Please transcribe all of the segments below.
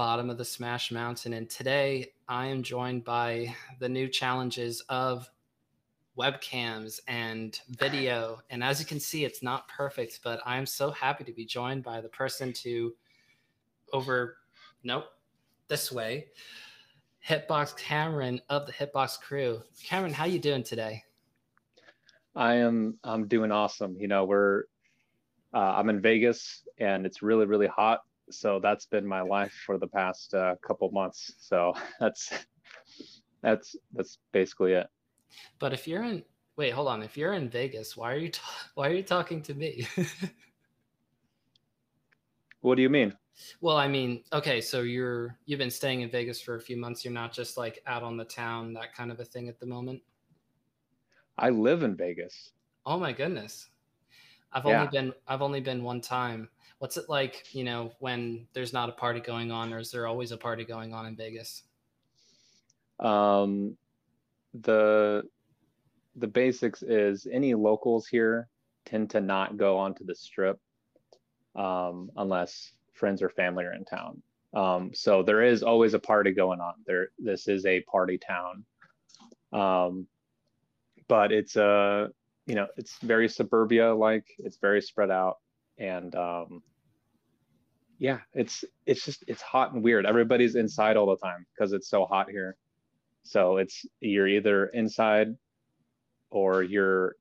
bottom of the Smash Mountain, and today I am joined by the new challenges of webcams and video. And as you can see, it's not perfect, but I'm so happy to be joined by the person to over, nope, this way, Hitbox Cameron of the Hitbox crew. Cameron, how you doing today? I am. I'm doing awesome. You know, we're. Uh, I'm in Vegas, and it's really, really hot so that's been my life for the past uh, couple months. So that's that's that's basically it. But if you're in wait, hold on. If you're in Vegas, why are you ta- why are you talking to me? what do you mean? Well, I mean, okay, so you're you've been staying in Vegas for a few months. You're not just like out on the town, that kind of a thing at the moment. I live in Vegas. Oh my goodness. I've yeah. only been I've only been one time what's it like you know when there's not a party going on or is there always a party going on in vegas? Um the the basics is any locals here tend to not go onto the strip um, unless friends or family are in town. Um, so there is always a party going on. There this is a party town. Um, but it's a uh, you know it's very suburbia like it's very spread out and um, yeah, it's it's just it's hot and weird. Everybody's inside all the time because it's so hot here. So it's you're either inside or you're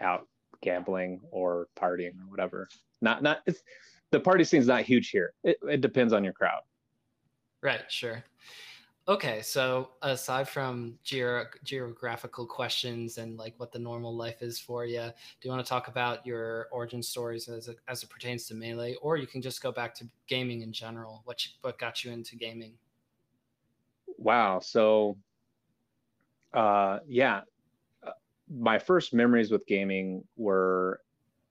out gambling or partying or whatever. Not not it's the party scene's not huge here. It it depends on your crowd. Right, sure. Okay, so aside from geog- geographical questions and like what the normal life is for you, do you want to talk about your origin stories as it, as it pertains to melee, or you can just go back to gaming in general? What you, what got you into gaming? Wow. So, uh, yeah, uh, my first memories with gaming were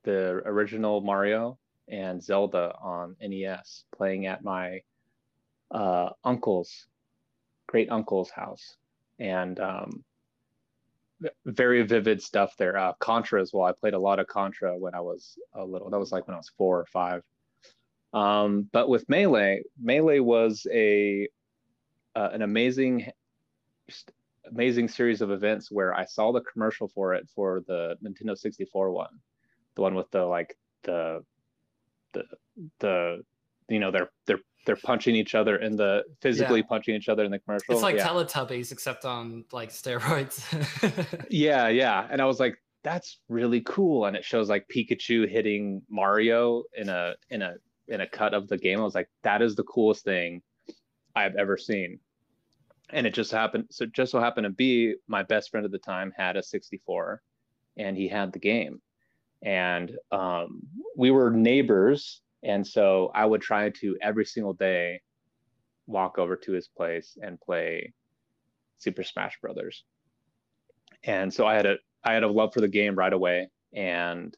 the original Mario and Zelda on NES, playing at my uh, uncle's great uncle's house, and um, very vivid stuff there. Uh, Contra as well. I played a lot of Contra when I was a little. That was like when I was four or five. Um, but with Melee, Melee was a uh, an amazing, amazing series of events where I saw the commercial for it for the Nintendo 64 one, the one with the like the the the you know they're they're they're punching each other in the physically yeah. punching each other in the commercial. It's like yeah. Teletubbies except on like steroids. yeah, yeah. And I was like, that's really cool. And it shows like Pikachu hitting Mario in a in a in a cut of the game. I was like, that is the coolest thing I've ever seen. And it just happened so just so happened to be my best friend at the time had a 64 and he had the game. And um, we were neighbors and so I would try to every single day walk over to his place and play Super Smash Brothers. And so I had a I had a love for the game right away, and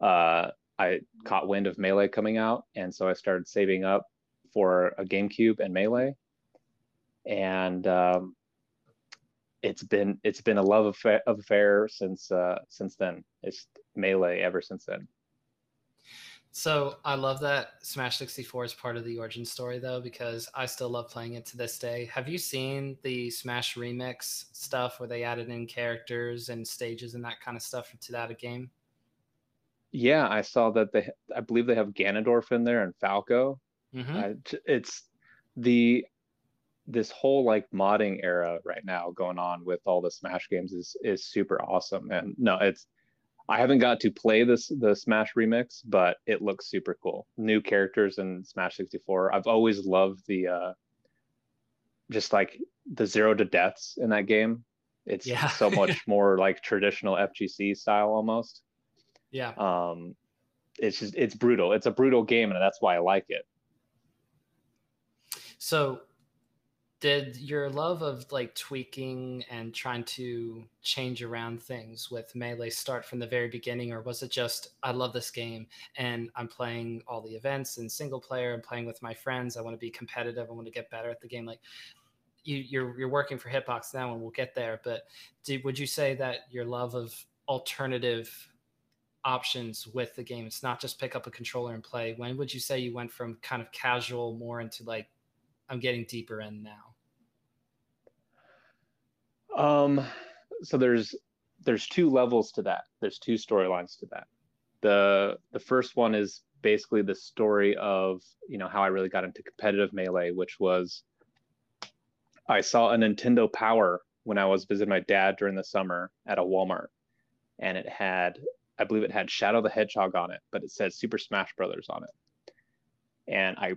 uh, I caught wind of Melee coming out, and so I started saving up for a GameCube and Melee, and um, it's been it's been a love affair, affair since uh, since then. It's Melee ever since then. So I love that Smash 64 is part of the origin story though, because I still love playing it to this day. Have you seen the Smash remix stuff where they added in characters and stages and that kind of stuff to that game? Yeah, I saw that they, I believe they have Ganondorf in there and Falco. Mm-hmm. Uh, it's the this whole like modding era right now going on with all the Smash games is is super awesome. And no, it's I haven't got to play this the Smash remix, but it looks super cool. New characters in Smash 64. I've always loved the uh just like the zero to deaths in that game. It's yeah. so much more like traditional FGC style almost. Yeah. Um it's just it's brutal. It's a brutal game and that's why I like it. So did your love of like tweaking and trying to change around things with melee start from the very beginning or was it just i love this game and i'm playing all the events and single player and playing with my friends i want to be competitive i want to get better at the game like you, you're you're working for hitbox now and we'll get there but would you say that your love of alternative options with the game. It's not just pick up a controller and play. When would you say you went from kind of casual more into like I'm getting deeper in now? Um so there's there's two levels to that. There's two storylines to that. The the first one is basically the story of, you know, how I really got into competitive melee, which was I saw a Nintendo Power when I was visiting my dad during the summer at a Walmart and it had I believe it had Shadow the Hedgehog on it, but it said Super Smash Brothers on it. And I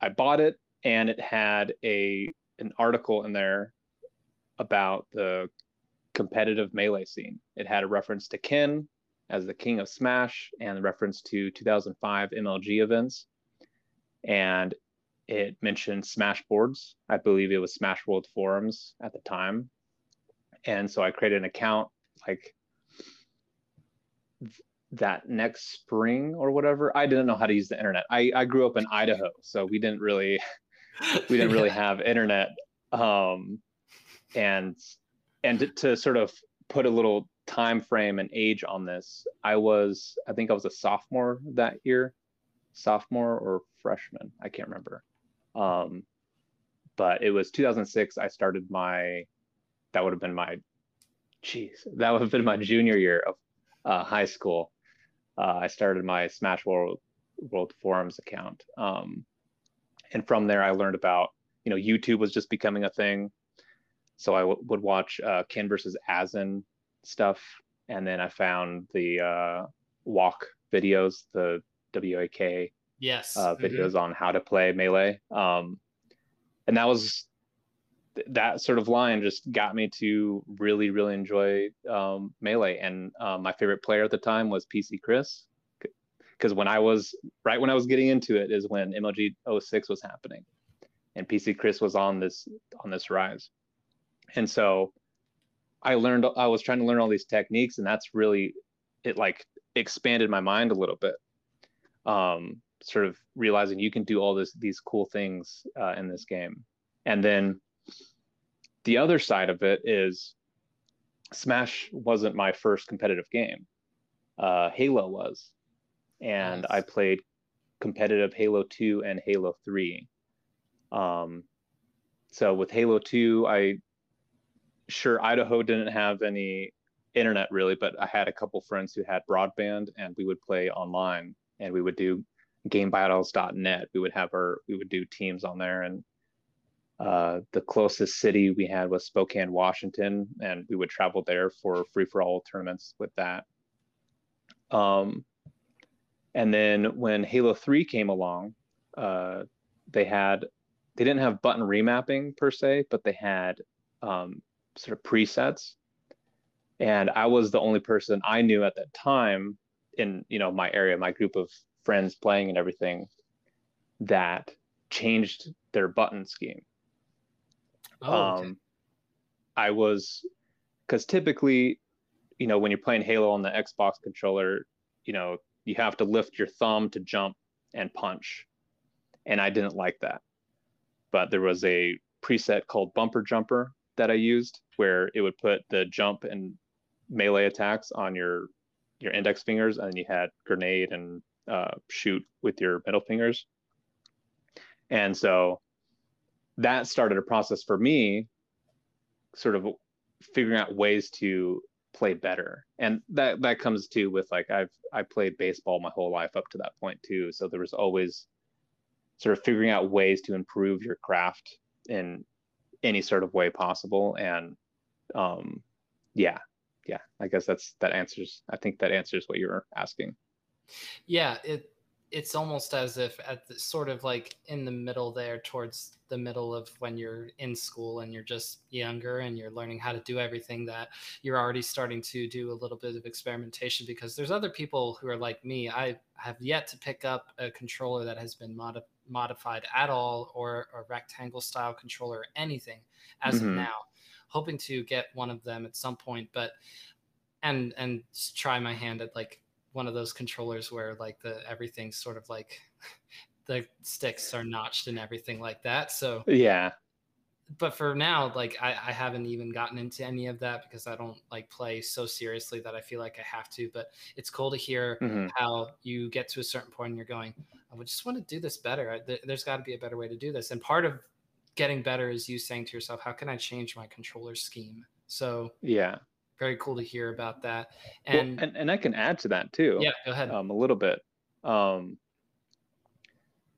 I bought it and it had a an article in there about the competitive melee scene. It had a reference to Ken as the king of Smash and a reference to 2005 MLG events. And it mentioned Smash boards. I believe it was Smash World forums at the time. And so I created an account like that next spring or whatever. I didn't know how to use the internet. I, I grew up in Idaho, so we didn't really we didn't really have internet. Um, and and to, sort of put a little time frame and age on this, I was I think I was a sophomore that year, sophomore or freshman, I can't remember. Um, but it was 2006. I started my that would have been my, geez, that would have been my junior year of uh, high school. Uh, I started my Smash World World Forums account, um, and from there I learned about you know YouTube was just becoming a thing, so I w- would watch uh, Ken versus Azen stuff, and then I found the uh, walk videos, the WAK yes uh, mm-hmm. videos mm-hmm. on how to play melee, um, and that was that sort of line just got me to really really enjoy um, melee and uh, my favorite player at the time was pc chris because when i was right when i was getting into it is when mlg 06 was happening and pc chris was on this on this rise and so i learned i was trying to learn all these techniques and that's really it like expanded my mind a little bit um sort of realizing you can do all this these cool things uh, in this game and then the other side of it is Smash wasn't my first competitive game. Uh, Halo was, and nice. I played competitive Halo 2 and Halo 3. Um, so with Halo 2, I sure Idaho didn't have any internet really, but I had a couple friends who had broadband, and we would play online, and we would do gamebattles.net. We would have our we would do teams on there, and uh, the closest city we had was Spokane, Washington, and we would travel there for free for all tournaments with that. Um, and then when Halo 3 came along, uh, they had they didn't have button remapping per se, but they had um, sort of presets. And I was the only person I knew at that time in you know my area, my group of friends playing and everything that changed their button scheme. Oh, okay. um, I was because typically, you know, when you're playing Halo on the Xbox controller, you know, you have to lift your thumb to jump and punch, and I didn't like that. But there was a preset called Bumper Jumper that I used where it would put the jump and melee attacks on your your index fingers, and you had grenade and uh, shoot with your middle fingers. And so that started a process for me sort of figuring out ways to play better and that that comes too with like i've i played baseball my whole life up to that point too so there was always sort of figuring out ways to improve your craft in any sort of way possible. And um yeah yeah i guess that's that answers i think that answers what you're asking. Yeah it it's almost as if at the, sort of like in the middle there towards the middle of when you're in school and you're just younger and you're learning how to do everything that you're already starting to do a little bit of experimentation because there's other people who are like me i have yet to pick up a controller that has been modi- modified at all or a rectangle style controller or anything as mm-hmm. of now hoping to get one of them at some point but and and try my hand at like one of those controllers where like the everything's sort of like the sticks are notched and everything like that. So yeah, but for now, like I, I haven't even gotten into any of that because I don't like play so seriously that I feel like I have to. But it's cool to hear mm-hmm. how you get to a certain point and you're going, I would just want to do this better. There's got to be a better way to do this. And part of getting better is you saying to yourself, how can I change my controller scheme? So yeah, very cool to hear about that. And well, and, and I can add to that too. Yeah, go ahead. Um, a little bit. Um,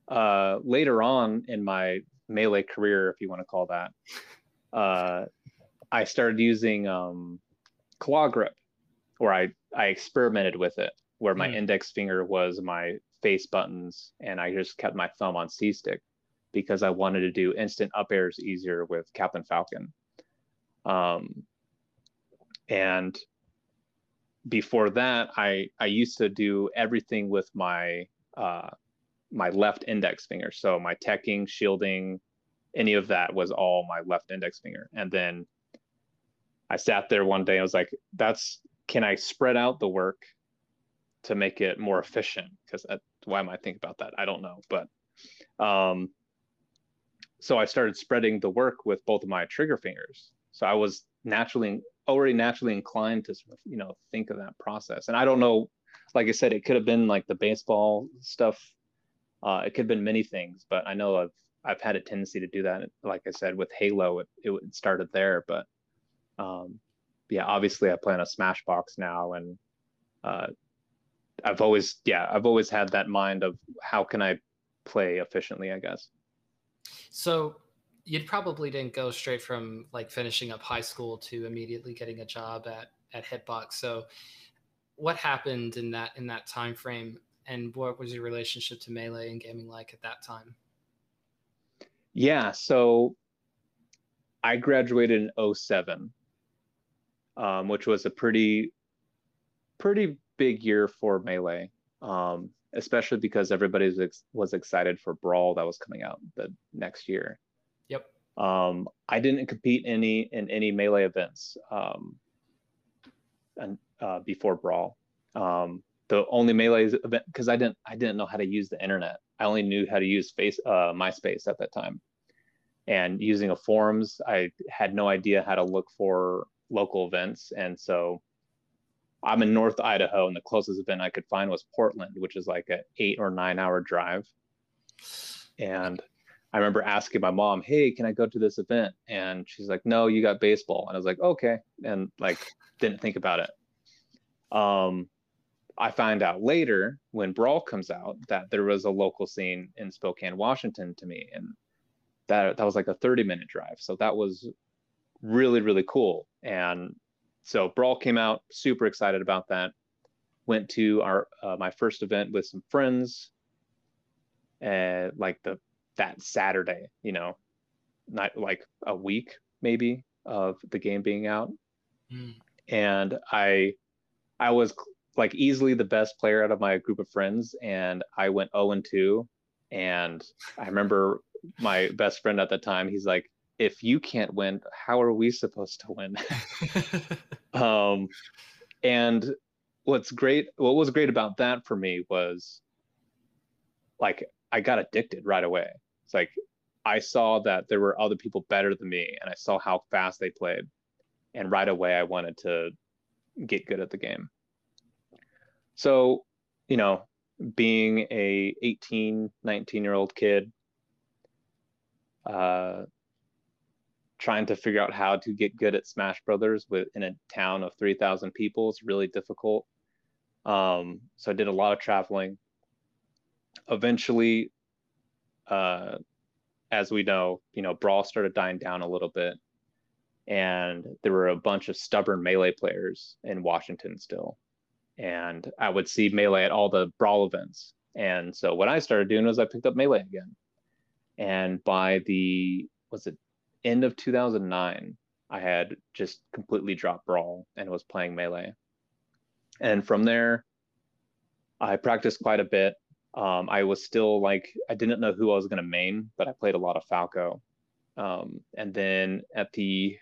uh, later on in my melee career, if you want to call that, uh, I started using um, claw grip, or I I experimented with it, where my mm. index finger was my face buttons, and I just kept my thumb on C stick because I wanted to do instant up airs easier with Captain Falcon. Um, and before that, I I used to do everything with my uh, my left index finger. So my teching, shielding, any of that was all my left index finger. And then I sat there one day I was like, that's can I spread out the work to make it more efficient? Because why am I thinking about that? I don't know. But um so I started spreading the work with both of my trigger fingers. So I was naturally already naturally inclined to sort of, you know, think of that process. And I don't know, like I said, it could have been like the baseball stuff uh, it could have been many things, but I know I've I've had a tendency to do that. Like I said, with Halo, it, it started there, but um, yeah, obviously I play on a Smashbox now, and uh, I've always yeah I've always had that mind of how can I play efficiently, I guess. So you probably didn't go straight from like finishing up high school to immediately getting a job at at Hitbox. So what happened in that in that time frame and what was your relationship to melee and gaming like at that time yeah so i graduated in 07 um, which was a pretty pretty big year for melee um, especially because everybody was, ex- was excited for brawl that was coming out the next year um, i didn't compete any in any melee events um, and uh, before brawl um, the only melee event because I didn't I didn't know how to use the internet. I only knew how to use face uh, MySpace at that time, and using a forums, I had no idea how to look for local events, and so I'm in North Idaho, and the closest event I could find was Portland, which is like an eight or nine hour drive. And I remember asking my mom, "Hey, can I go to this event?" And she's like, "No, you got baseball." And I was like, "Okay," and like didn't think about it. Um, I find out later when Brawl comes out that there was a local scene in Spokane, Washington to me. And that that was like a 30 minute drive. So that was really, really cool. And so Brawl came out, super excited about that. Went to our uh, my first event with some friends, and like the that Saturday, you know, not like a week maybe of the game being out. Mm. And I I was like easily the best player out of my group of friends, and I went 0 and 2. And I remember my best friend at the time, he's like, if you can't win, how are we supposed to win? um, and what's great, what was great about that for me was like I got addicted right away. It's like I saw that there were other people better than me, and I saw how fast they played, and right away I wanted to get good at the game. So, you know, being a 18, 19 year old kid, uh, trying to figure out how to get good at Smash Brothers with in a town of 3,000 people is really difficult. Um, so I did a lot of traveling. Eventually, uh, as we know, you know, Brawl started dying down a little bit, and there were a bunch of stubborn melee players in Washington still and I would see melee at all the brawl events. And so what I started doing was I picked up melee again. And by the was it end of 2009, I had just completely dropped brawl and was playing melee. And from there, I practiced quite a bit. Um, I was still like I didn't know who I was going to main, but I played a lot of Falco. Um, and then at the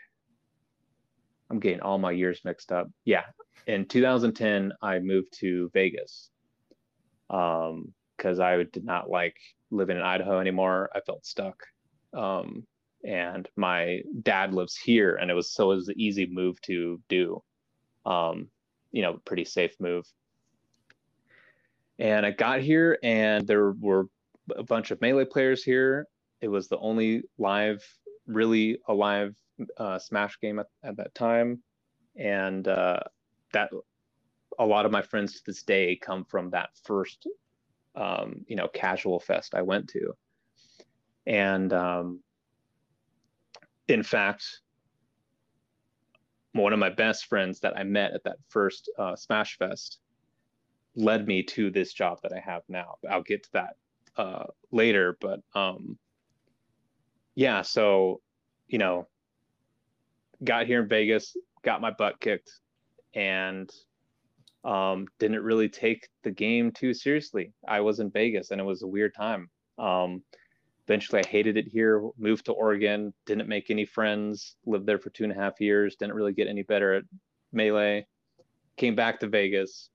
I'm getting all my years mixed up. Yeah, in 2010, I moved to Vegas because um, I did not like living in Idaho anymore. I felt stuck. Um, and my dad lives here, and it was so it was an easy move to do. Um, you know, pretty safe move. And I got here, and there were a bunch of melee players here. It was the only live, really alive uh, Smash game at, at that time, and uh, that a lot of my friends to this day come from that first, um, you know, casual fest I went to, and um, in fact, one of my best friends that I met at that first uh, Smash Fest led me to this job that I have now. I'll get to that uh, later, but um, yeah. So, you know, got here in Vegas, got my butt kicked, and um, didn't really take the game too seriously. I was in Vegas, and it was a weird time. Um, eventually, I hated it here. Moved to Oregon, didn't make any friends. Lived there for two and a half years. Didn't really get any better at melee. Came back to Vegas,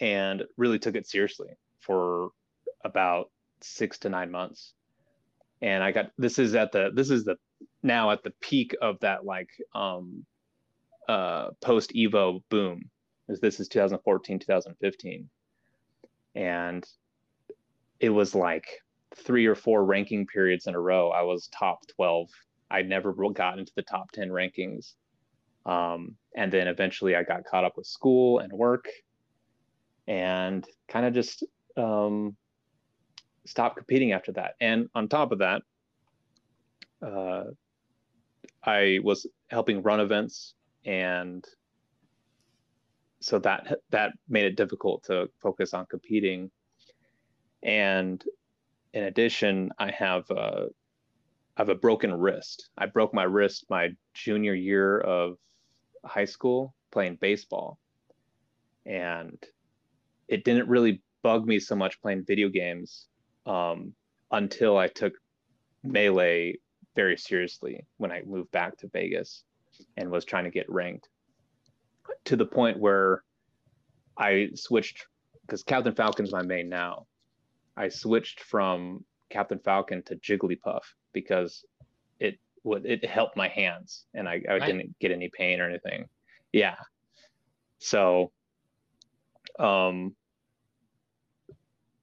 and really took it seriously for about six to nine months. And I got this is at the this is the now at the peak of that like um uh post Evo boom. As this is 2014, 2015. And it was like three or four ranking periods in a row. I was top 12. I never got into the top 10 rankings. Um, and then eventually I got caught up with school and work and kind of just um, stopped competing after that. And on top of that, uh, I was helping run events, and so that that made it difficult to focus on competing. And in addition, I have a, I have a broken wrist. I broke my wrist my junior year of high school playing baseball, and it didn't really bug me so much playing video games um, until I took melee very seriously when I moved back to Vegas and was trying to get ranked to the point where I switched because Captain Falcon's my main now. I switched from Captain Falcon to Jigglypuff because it would it helped my hands and I, I right. didn't get any pain or anything. Yeah. So um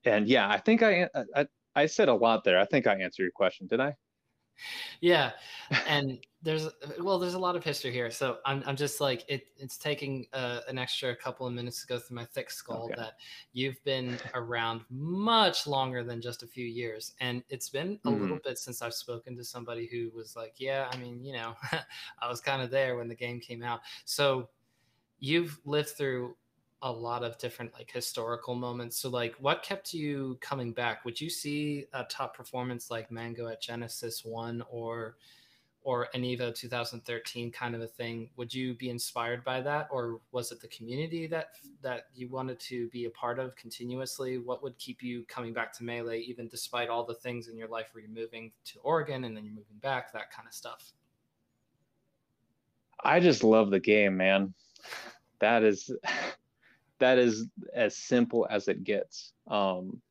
and yeah, I think I, I I said a lot there. I think I answered your question. Did I? Yeah, and there's well, there's a lot of history here. So I'm I'm just like it. It's taking uh, an extra couple of minutes to go through my thick skull okay. that you've been around much longer than just a few years, and it's been a mm-hmm. little bit since I've spoken to somebody who was like, yeah, I mean, you know, I was kind of there when the game came out. So you've lived through a lot of different like historical moments. So like what kept you coming back? Would you see a top performance like Mango at Genesis 1 or or an Evo 2013 kind of a thing? Would you be inspired by that or was it the community that that you wanted to be a part of continuously? What would keep you coming back to Melee even despite all the things in your life where you're moving to Oregon and then you're moving back, that kind of stuff? I just love the game, man. That is that is as simple as it gets. Um,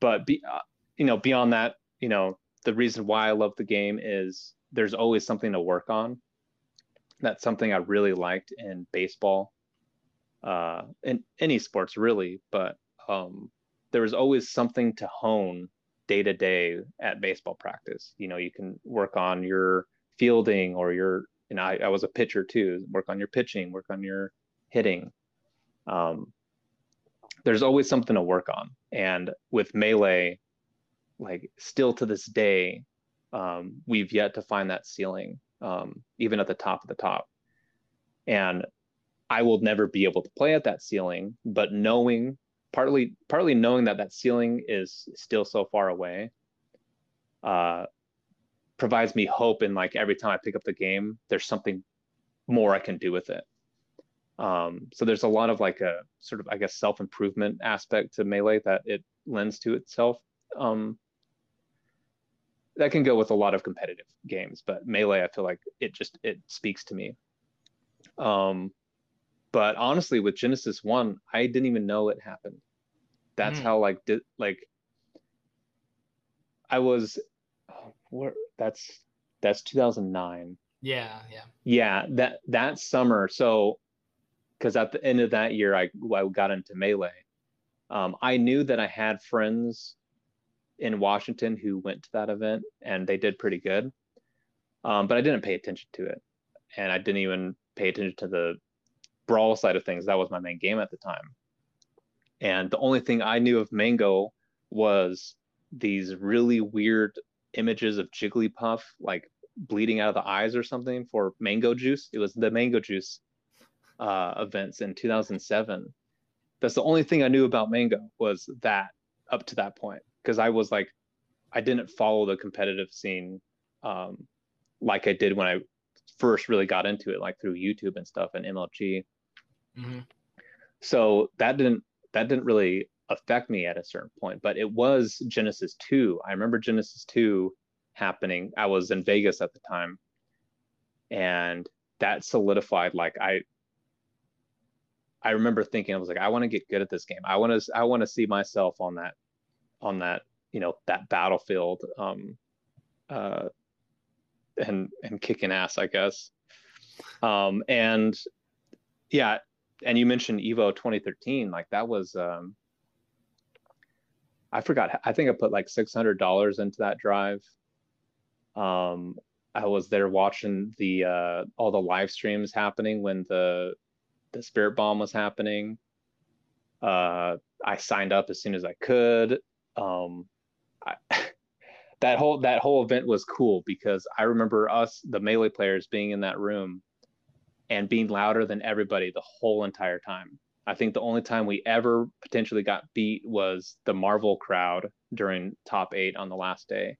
but be, uh, you know, beyond that, you know, the reason why I love the game is there's always something to work on. That's something I really liked in baseball, uh, in any sports really, but um, there was always something to hone day to day at baseball practice. You know, you can work on your fielding or your, you know, I, I was a pitcher too, work on your pitching, work on your hitting um, there's always something to work on. And with melee, like still to this day, um, we've yet to find that ceiling, um, even at the top of the top. And I will never be able to play at that ceiling, but knowing partly partly knowing that that ceiling is still so far away uh, provides me hope and like every time I pick up the game, there's something more I can do with it. Um, so there's a lot of like a sort of, I guess, self improvement aspect to Melee that it lends to itself. Um, that can go with a lot of competitive games, but Melee, I feel like it just it speaks to me. Um, but honestly, with Genesis One, I didn't even know it happened. That's mm. how like did like I was oh, where that's that's 2009. Yeah, yeah. Yeah, that that summer. So, because at the end of that year, I I got into melee. Um, I knew that I had friends in Washington who went to that event and they did pretty good, um, but I didn't pay attention to it, and I didn't even pay attention to the brawl side of things. That was my main game at the time, and the only thing I knew of Mango was these really weird images of Jigglypuff like bleeding out of the eyes or something for mango juice. It was the mango juice uh, events in 2007. That's the only thing I knew about mango was that up to that point because I was like, I didn't follow the competitive scene um, like I did when I first really got into it, like through YouTube and stuff and MLG. Mm-hmm. So that didn't that didn't really affect me at a certain point, but it was Genesis 2. I remember Genesis 2 happening. I was in Vegas at the time. And that solidified like I I remember thinking I was like I want to get good at this game. I want to I want to see myself on that on that, you know, that battlefield um uh and and kicking ass, I guess. Um and yeah, and you mentioned Evo 2013, like that was um I forgot. I think I put like six hundred dollars into that drive. Um, I was there watching the uh, all the live streams happening when the the Spirit Bomb was happening. Uh, I signed up as soon as I could. Um, I, that whole that whole event was cool because I remember us, the melee players, being in that room and being louder than everybody the whole entire time. I think the only time we ever potentially got beat was the Marvel crowd during top eight on the last day.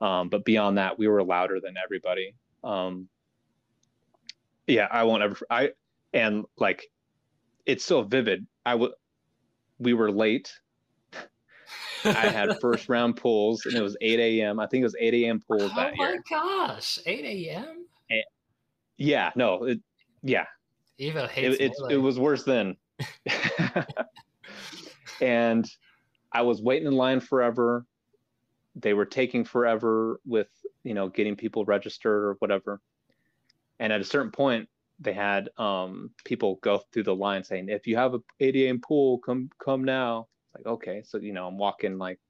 Um, but beyond that, we were louder than everybody. Um, yeah, I won't ever. I and like, it's so vivid. I would. We were late. I had first round pulls, and it was 8 a.m. I think it was 8 a.m. pulls oh that year. Oh my gosh, 8 a.m. Yeah, no, it, yeah. Evo hates it, it was worse then. and I was waiting in line forever. They were taking forever with, you know, getting people registered or whatever. And at a certain point, they had um, people go through the line saying, "If you have a 8 a.m. pool, come come now." It's like okay, so you know, I'm walking like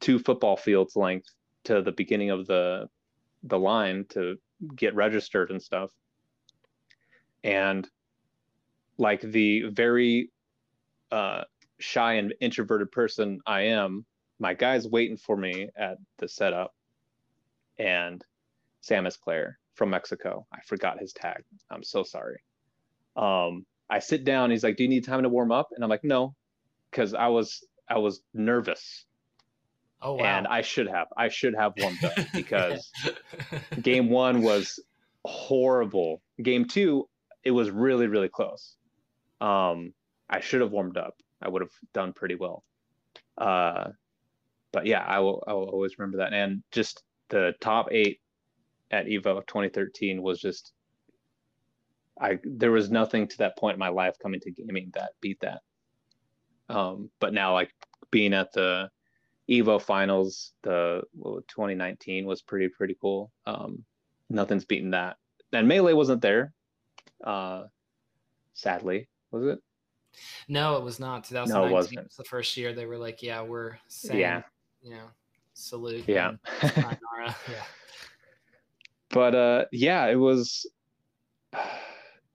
two football fields length to the beginning of the the line to get registered and stuff. And like the very uh, shy and introverted person I am, my guy's waiting for me at the setup, and Sam is Claire from Mexico. I forgot his tag. I'm so sorry. Um, I sit down. He's like, "Do you need time to warm up?" And I'm like, "No," because I was I was nervous. Oh wow! And I should have I should have warmed up because game one was horrible. Game two, it was really really close. Um, I should have warmed up. I would have done pretty well. Uh, but yeah, I will. I will always remember that. And just the top eight at Evo of 2013 was just. I there was nothing to that point in my life coming to gaming that beat that. Um, but now like being at the Evo finals, the well, 2019 was pretty pretty cool. Um, nothing's beaten that. And melee wasn't there, uh, sadly was it? No, it was not. 2019 no, it wasn't. was the first year they were like, yeah, we're saying, yeah. you know, salute. Yeah. yeah. But uh, yeah, it was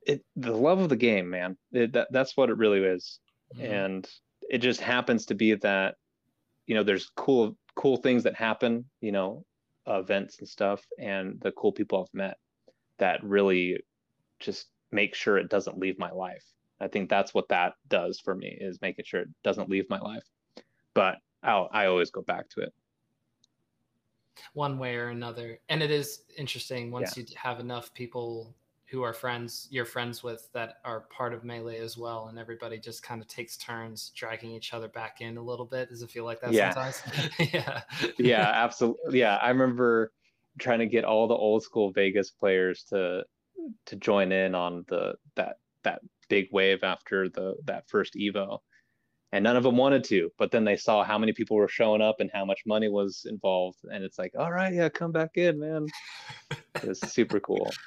it the love of the game, man. It, that, that's what it really is, mm-hmm. and it just happens to be that you know there's cool cool things that happen, you know, events and stuff, and the cool people I've met that really just make sure it doesn't leave my life I think that's what that does for me is making sure it doesn't leave my life. But I'll, I always go back to it. One way or another. And it is interesting once yeah. you have enough people who are friends, you're friends with that are part of Melee as well. And everybody just kind of takes turns dragging each other back in a little bit. Does it feel like that yeah. sometimes? yeah. yeah, absolutely. Yeah. I remember trying to get all the old school Vegas players to to join in on the that that big wave after the that first Evo, and none of them wanted to but then they saw how many people were showing up and how much money was involved and it's like all right yeah come back in man it's super cool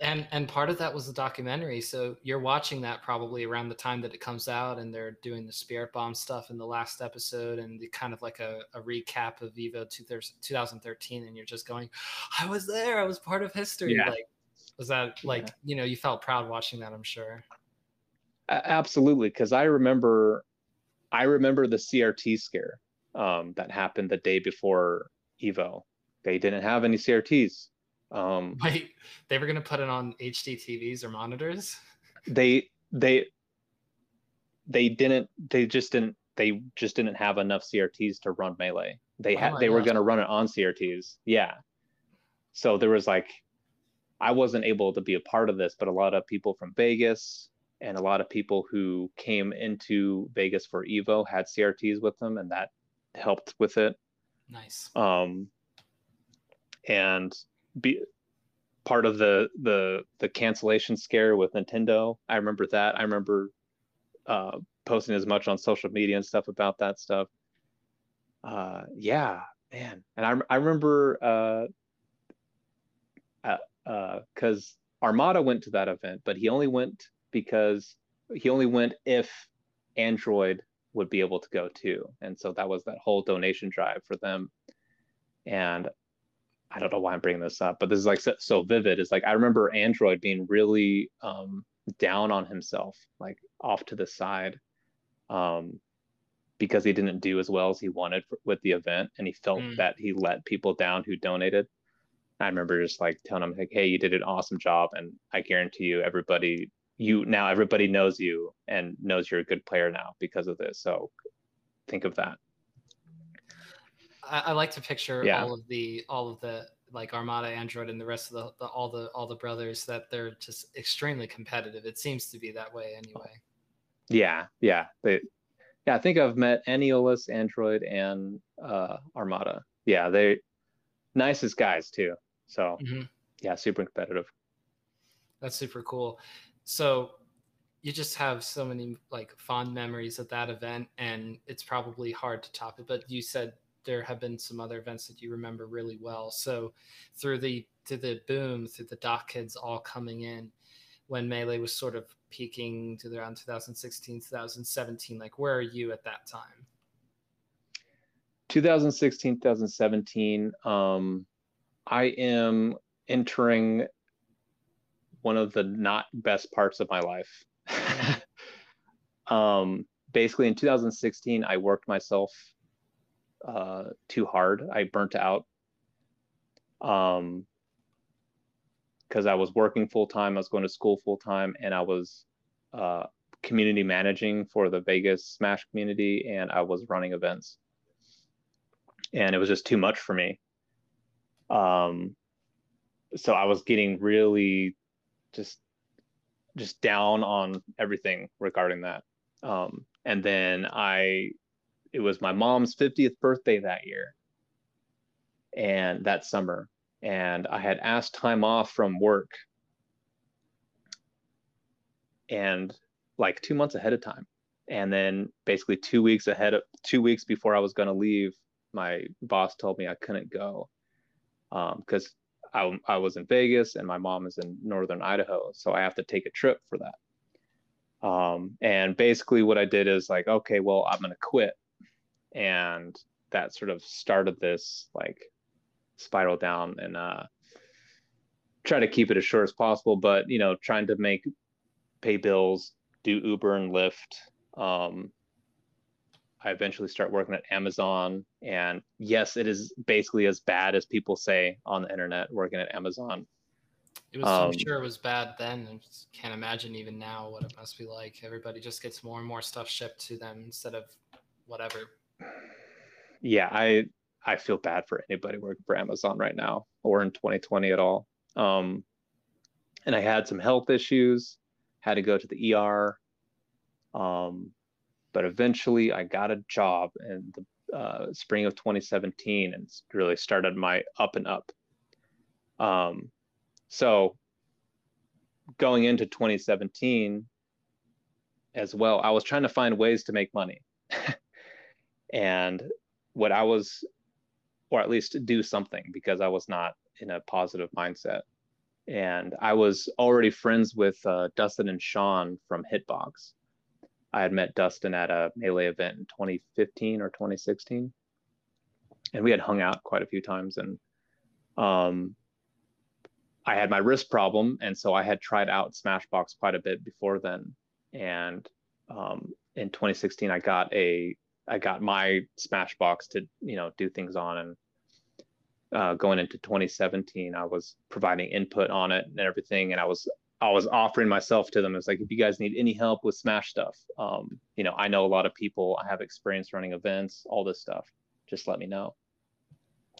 and and part of that was the documentary so you're watching that probably around the time that it comes out and they're doing the spirit bomb stuff in the last episode and the kind of like a, a recap of evo 2013 and you're just going i was there i was part of history yeah. like was that like yeah. you know you felt proud watching that i'm sure absolutely because i remember i remember the crt scare um, that happened the day before evo they didn't have any crts um, Wait, they were going to put it on HD TVs or monitors? They they they didn't. They just didn't. They just didn't have enough CRTs to run Melee. They had. Oh they gosh. were going to run it on CRTs. Yeah. So there was like, I wasn't able to be a part of this, but a lot of people from Vegas and a lot of people who came into Vegas for Evo had CRTs with them, and that helped with it. Nice. Um, and be part of the the the cancellation scare with Nintendo. I remember that. I remember uh, posting as much on social media and stuff about that stuff. Uh, yeah, man. And I I remember uh, because uh, uh, Armada went to that event, but he only went because he only went if Android would be able to go too, and so that was that whole donation drive for them. And I don't know why I'm bringing this up, but this is like so, so vivid. It's like I remember Android being really um, down on himself, like off to the side, um, because he didn't do as well as he wanted for, with the event, and he felt mm. that he let people down who donated. I remember just like telling him like, "Hey, you did an awesome job, and I guarantee you, everybody, you now everybody knows you and knows you're a good player now because of this. So think of that." I, I like to picture yeah. all of the all of the like Armada Android and the rest of the, the, all the all the brothers that they're just extremely competitive. It seems to be that way anyway. Yeah, yeah. They yeah, I think I've met Aniolus, Android, and uh, Armada. Yeah, they're nicest guys too. So mm-hmm. yeah, super competitive. That's super cool. So you just have so many like fond memories of that event and it's probably hard to top it but you said there have been some other events that you remember really well. So through the through the boom, through the doc kids all coming in, when melee was sort of peaking to around 2016, 2017, like where are you at that time? 2016, 2017. Um, I am entering one of the not best parts of my life. um, basically, in 2016, I worked myself uh, too hard. I burnt out um, because I was working full time. I was going to school full time, and I was uh, community managing for the Vegas Smash community, and I was running events, and it was just too much for me. Um, so I was getting really just just down on everything regarding that. Um, and then I it was my mom's 50th birthday that year and that summer and i had asked time off from work and like two months ahead of time and then basically two weeks ahead of two weeks before i was going to leave my boss told me i couldn't go because um, I, I was in vegas and my mom is in northern idaho so i have to take a trip for that. Um, and basically what i did is like okay well i'm going to quit. And that sort of started this like spiral down and uh try to keep it as short as possible but you know trying to make pay bills do uber and lyft um i eventually start working at amazon. And yes it is basically as bad as people say on the internet working at amazon. It was um, i'm sure it was bad then. I can't imagine even now what it must be like. Everybody just gets more and more stuff shipped to them instead of whatever. Yeah, I I feel bad for anybody working for Amazon right now or in 2020 at all. Um, and I had some health issues, had to go to the ER. Um, but eventually I got a job in the uh, spring of 2017 and really started my up and up. Um, so going into 2017, as well. I was trying to find ways to make money. and what I was, or at least do something because I was not in a positive mindset. And I was already friends with uh, Dustin and Sean from Hitbox. I had met Dustin at a melee event in 2015 or 2016, and we had hung out quite a few times. And um, I had my wrist problem, and so I had tried out Smashbox quite a bit before then. And um, in 2016, I got a I got my Smashbox to you know do things on, and uh, going into 2017, I was providing input on it and everything, and I was I was offering myself to them. It's like if you guys need any help with Smash stuff, um, you know I know a lot of people. I have experience running events, all this stuff. Just let me know.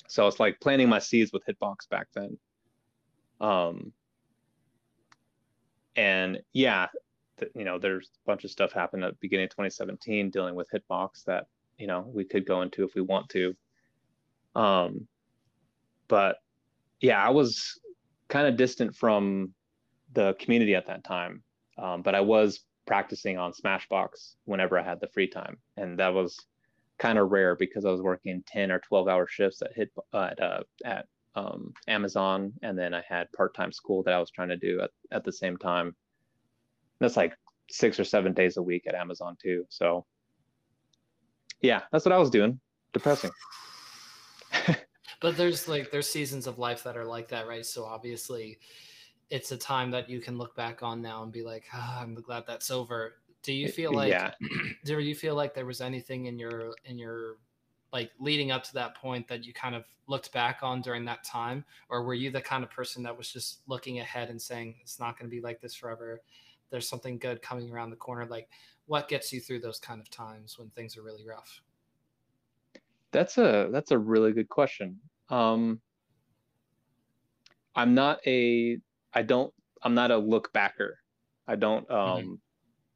So it's like planting my seeds with Hitbox back then. Um, and yeah, th- you know, there's a bunch of stuff happened at the beginning of 2017 dealing with Hitbox that you know we could go into if we want to. Um, but yeah, I was kind of distant from the community at that time, um, but I was practicing on Smashbox whenever I had the free time, and that was kind of rare because I was working 10 or 12 hour shifts at hit at uh, at um, Amazon, and then I had part time school that I was trying to do at, at the same time. That's like six or seven days a week at Amazon too. So yeah, that's what I was doing. Depressing. but there's like there's seasons of life that are like that, right? So obviously it's a time that you can look back on now and be like, oh, I'm glad that's over. Do you eh, feel eh, like yeah. do you feel like there was anything in your in your like leading up to that point that you kind of looked back on during that time? Or were you the kind of person that was just looking ahead and saying it's not going to be like this forever. There's something good coming around the corner. Like what gets you through those kind of times when things are really rough? That's a that's a really good question. Um i'm not a i don't i'm not a look backer i don't um mm-hmm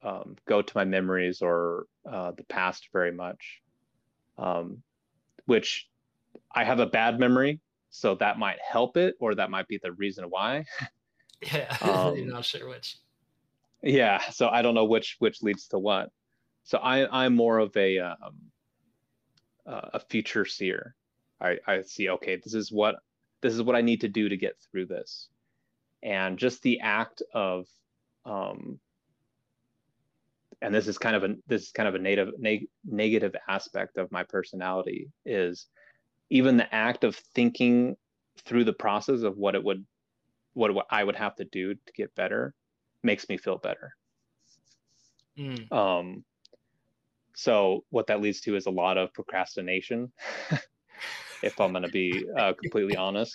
um, go to my memories or uh, the past very much, um, which I have a bad memory, so that might help it, or that might be the reason why. Yeah, um, you're not sure which. Yeah, so I don't know which which leads to what. So I I'm more of a um, uh, a future seer. I I see. Okay, this is what this is what I need to do to get through this, and just the act of um, and this is kind of a this is kind of a native neg- negative aspect of my personality is even the act of thinking through the process of what it would what, what I would have to do to get better makes me feel better. Mm. Um, so what that leads to is a lot of procrastination. if I'm going to be uh, completely honest.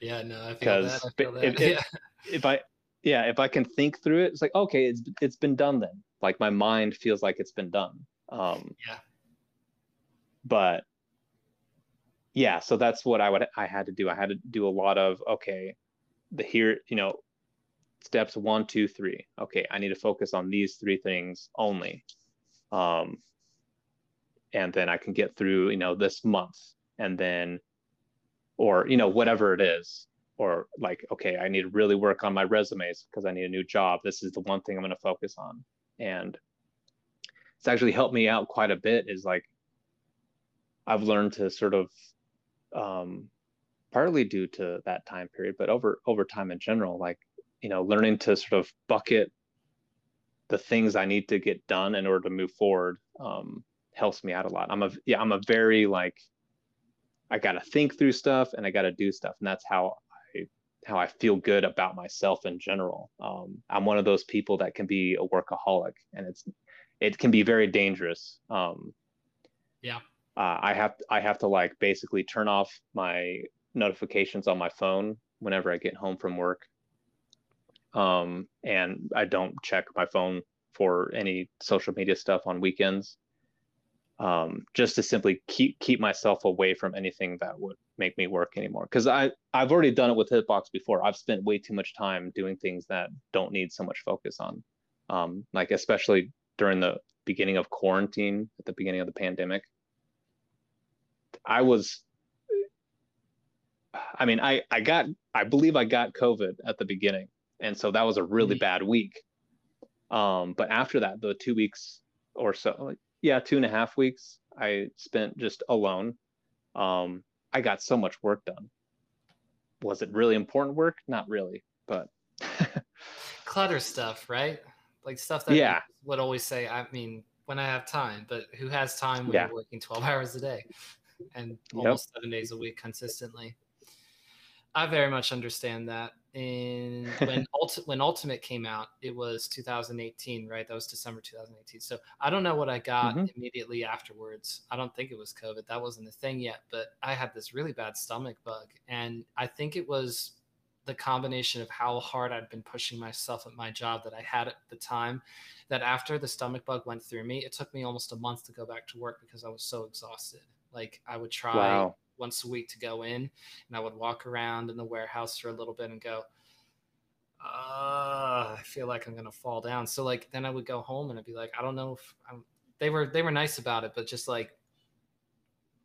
Yeah, no, because if, if, yeah. if I yeah, if I can think through it, it's like okay, it's it's been done then. Like my mind feels like it's been done. Um yeah. but yeah so that's what i would i had to do. I had to do a lot of okay the here you know steps one two three. Okay i need to focus on these three things only. Um and then i can get through you know this month and then or you know whatever it is or like okay i need to really work on my resumes because i need a new job. This is the one thing i'm going to focus on. And it's actually helped me out quite a bit is like i've learned to sort of um, partly due to that time period but over over time in general like you know learning to sort of bucket the things i need to get done in order to move forward um, helps me out a lot. I'm a yeah i'm a very like i gotta think through stuff and i gotta do stuff and that's how I, how I feel good about myself in general. Um, I'm one of those people that can be a workaholic, and it's it can be very dangerous. Um, yeah, uh, I have I have to like basically turn off my notifications on my phone whenever I get home from work, um, and I don't check my phone for any social media stuff on weekends um, just to simply keep keep myself away from anything that would make me work anymore. Because I I've already done it with Hitbox before. I've spent way too much time doing things that don't need so much focus on, um, like especially during the beginning of quarantine at the beginning of the pandemic. I was. I mean, I I got I believe I got COVID at the beginning, and so that was a really mm-hmm. bad week. Um, but after that, the two weeks or so, yeah, two and a half weeks, I spent just alone. Um, I got so much work done. Was it really important work? Not really, but clutter stuff, right? Like stuff that yeah. would always say, I mean, when I have time, but who has time when yeah. you're working 12 hours a day and almost yep. seven days a week consistently? I very much understand that. In when Ulti- when Ultimate came out, it was 2018, right? That was December 2018. So I don't know what I got mm-hmm. immediately afterwards. I don't think it was COVID. That wasn't a thing yet, but I had this really bad stomach bug, and I think it was the combination of how hard I'd been pushing myself at my job that I had at the time. That after the stomach bug went through me, it took me almost a month to go back to work because I was so exhausted. Like I would try. Wow once a week to go in, and I would walk around in the warehouse for a little bit and go, uh, I feel like I'm gonna fall down. So like then I would go home and I'd be like, I don't know if I'm, they were they were nice about it, but just like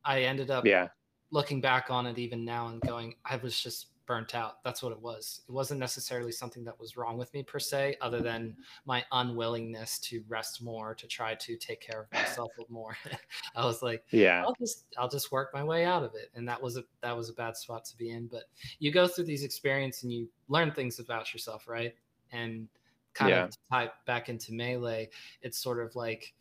I ended up yeah looking back on it even now and going, I was just burnt out. That's what it was. It wasn't necessarily something that was wrong with me per se, other than my unwillingness to rest more, to try to take care of myself more. I was like, yeah, I'll just I'll just work my way out of it. And that was a that was a bad spot to be in. But you go through these experiences and you learn things about yourself, right? And kind yeah. of tie back into melee, it's sort of like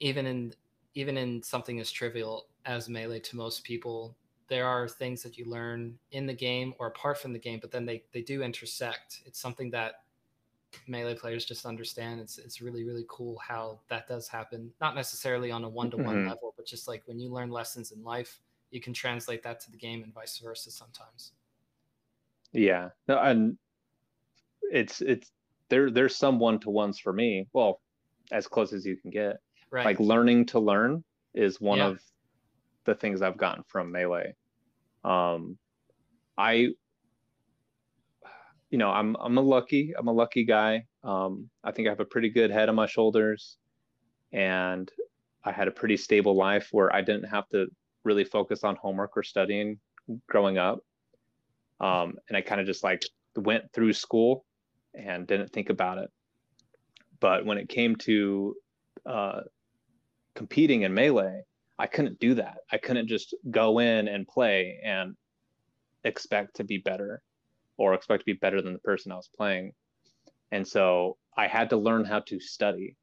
even in even in something as trivial as melee to most people there are things that you learn in the game or apart from the game, but then they, they do intersect. It's something that melee players just understand. It's it's really really cool how that does happen. Not necessarily on a one to one level, but just like when you learn lessons in life, you can translate that to the game and vice versa sometimes. Yeah, no, and it's it's there. There's some one to ones for me. Well, as close as you can get. Right. Like learning to learn is one yeah. of the things I've gotten from melee. Um, I, you know, I'm I'm a lucky I'm a lucky guy. Um, I think I have a pretty good head on my shoulders, and I had a pretty stable life where I didn't have to really focus on homework or studying growing up. Um, and I kind of just like went through school and didn't think about it. But when it came to uh, competing in melee, I couldn't do that. I couldn't just go in and play and expect to be better or expect to be better than the person I was playing. And so I had to learn how to study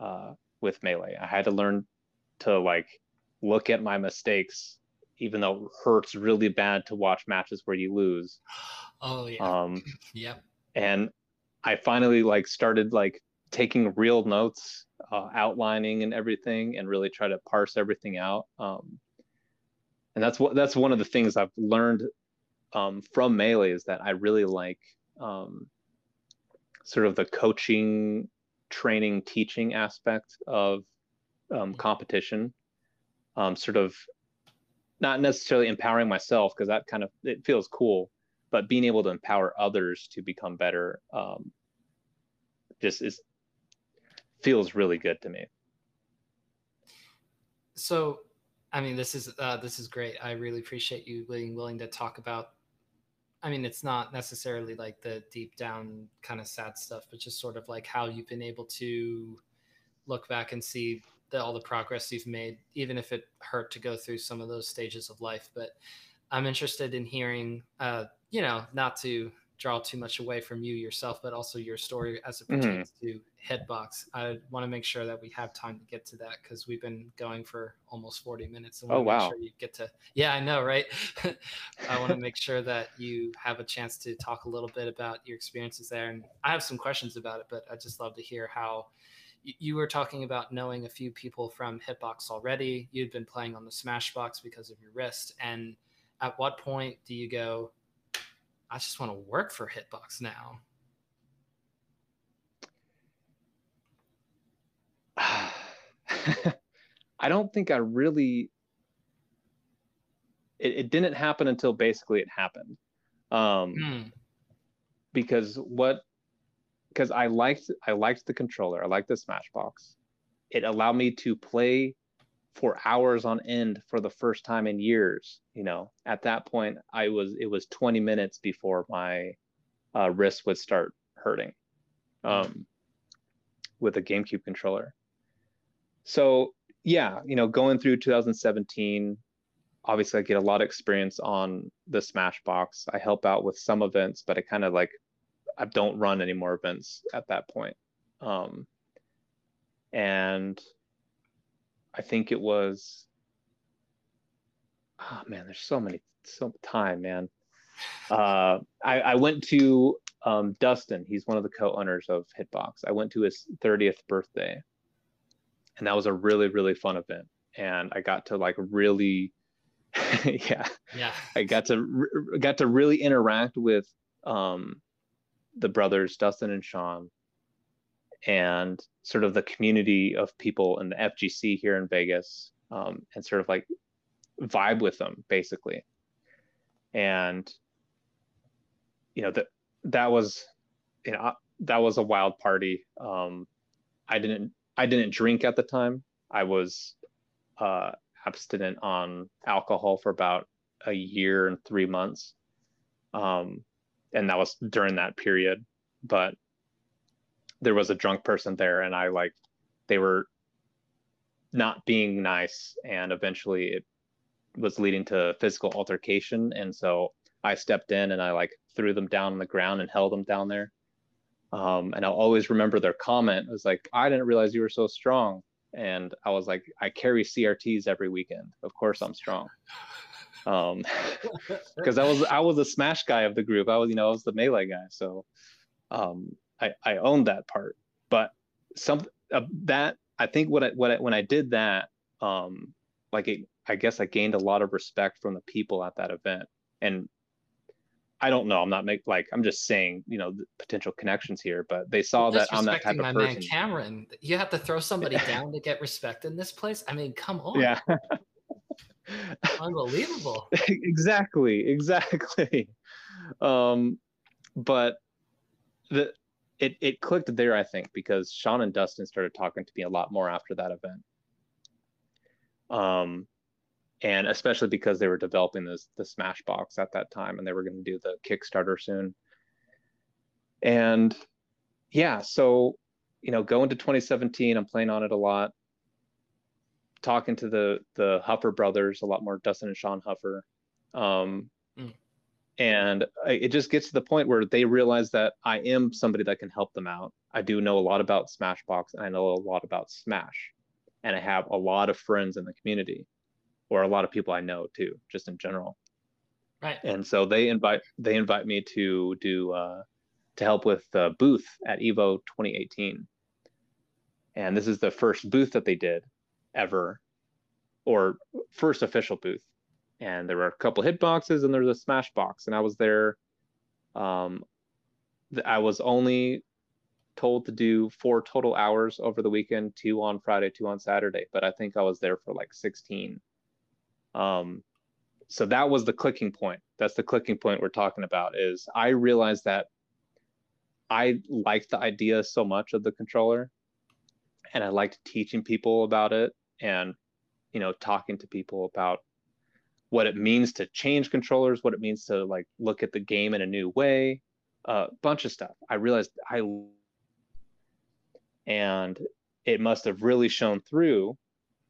uh, with melee. I had to learn to like look at my mistakes, even though it hurts really bad to watch matches where you lose. Oh yeah. Um, yep. And I finally like started like taking real notes uh, outlining and everything and really try to parse everything out um, and that's what that's one of the things i've learned um, from melee is that i really like um, sort of the coaching training teaching aspect of um, competition um, sort of not necessarily empowering myself because that kind of it feels cool but being able to empower others to become better um, just is feels really good to me. So, I mean, this is uh, this is great. I really appreciate you being willing to talk about. I mean, it's not necessarily like the deep down kind of sad stuff, but just sort of like how you've been able to look back and see the, all the progress you've made, even if it hurt to go through some of those stages of life. But I'm interested in hearing, uh, you know, not to draw too much away from you yourself, but also your story as it mm-hmm. pertains mm-hmm. to Hitbox. I want to make sure that we have time to get to that because we've been going for almost 40 minutes. And oh, wow. Sure you get to, yeah, I know, right? I want to make sure that you have a chance to talk a little bit about your experiences there. And I have some questions about it, but I'd just love to hear how you were talking about knowing a few people from Hitbox already. You'd been playing on the Smashbox because of your wrist. And at what point do you go, I just want to work for Hitbox now. I don't think I really. It, it, didn't happen until basically it happened, um, mm. because what? Because I liked I liked the controller. I liked the Smashbox. It allowed me to play for hours on end for the first time in years. You know, at that point, I was it was 20 minutes before my uh, wrist would start hurting. Um, with a GameCube controller. So yeah, you know, going through 2017, obviously I get a lot of experience on the Smashbox. I help out with some events, but I kind of like I don't run any more events at that point. Um, and I think it was oh man, there's so many so time, man. Uh, I, I went to um, Dustin. He's one of the co-owners of Hitbox. I went to his 30th birthday, and that was a really really fun event. And I got to like really, yeah, yeah. I got to got to really interact with um, the brothers Dustin and Sean, and sort of the community of people in the FGC here in Vegas, um, and sort of like vibe with them basically. And you know that that was you know that was a wild party. Um, I didn't I didn't drink at the time. I was uh, abstinent on alcohol for about a year and three months, um, and that was during that period. But there was a drunk person there, and I like they were not being nice, and eventually it was leading to physical altercation, and so I stepped in and I like threw them down on the ground and held them down there. Um, and I'll always remember their comment it was like, I didn't realize you were so strong. And I was like, I carry CRTs every weekend. Of course I'm strong. Um, because I was I was a smash guy of the group. I was, you know, I was the melee guy. So um I, I owned that part. But some uh, that I think what I what I, when I did that, um, like it, I guess I gained a lot of respect from the people at that event. And I don't know. I'm not make like I'm just saying, you know, potential connections here. But they saw that I'm that type of person. Man Cameron, you have to throw somebody down to get respect in this place. I mean, come on. Yeah. Unbelievable. exactly. Exactly. Um, but the it it clicked there, I think, because Sean and Dustin started talking to me a lot more after that event. Um, and especially because they were developing this the Smashbox at that time, and they were going to do the Kickstarter soon. And yeah, so you know, going to 2017, I'm playing on it a lot, talking to the the Huffer brothers a lot more, Dustin and Sean Huffer. Um. And it just gets to the point where they realize that I am somebody that can help them out. I do know a lot about Smashbox, and I know a lot about Smash, and I have a lot of friends in the community or a lot of people I know too, just in general. Right. And so they invite they invite me to do uh, to help with the booth at Evo 2018. And this is the first booth that they did ever, or first official booth. And there were a couple hitboxes and there was a smash box, and I was there. Um, I was only told to do four total hours over the weekend, two on Friday, two on Saturday, but I think I was there for like 16 um, so that was the clicking point. That's the clicking point we're talking about. Is I realized that I liked the idea so much of the controller, and I liked teaching people about it, and you know, talking to people about what it means to change controllers, what it means to like look at the game in a new way, a uh, bunch of stuff. I realized I and it must have really shown through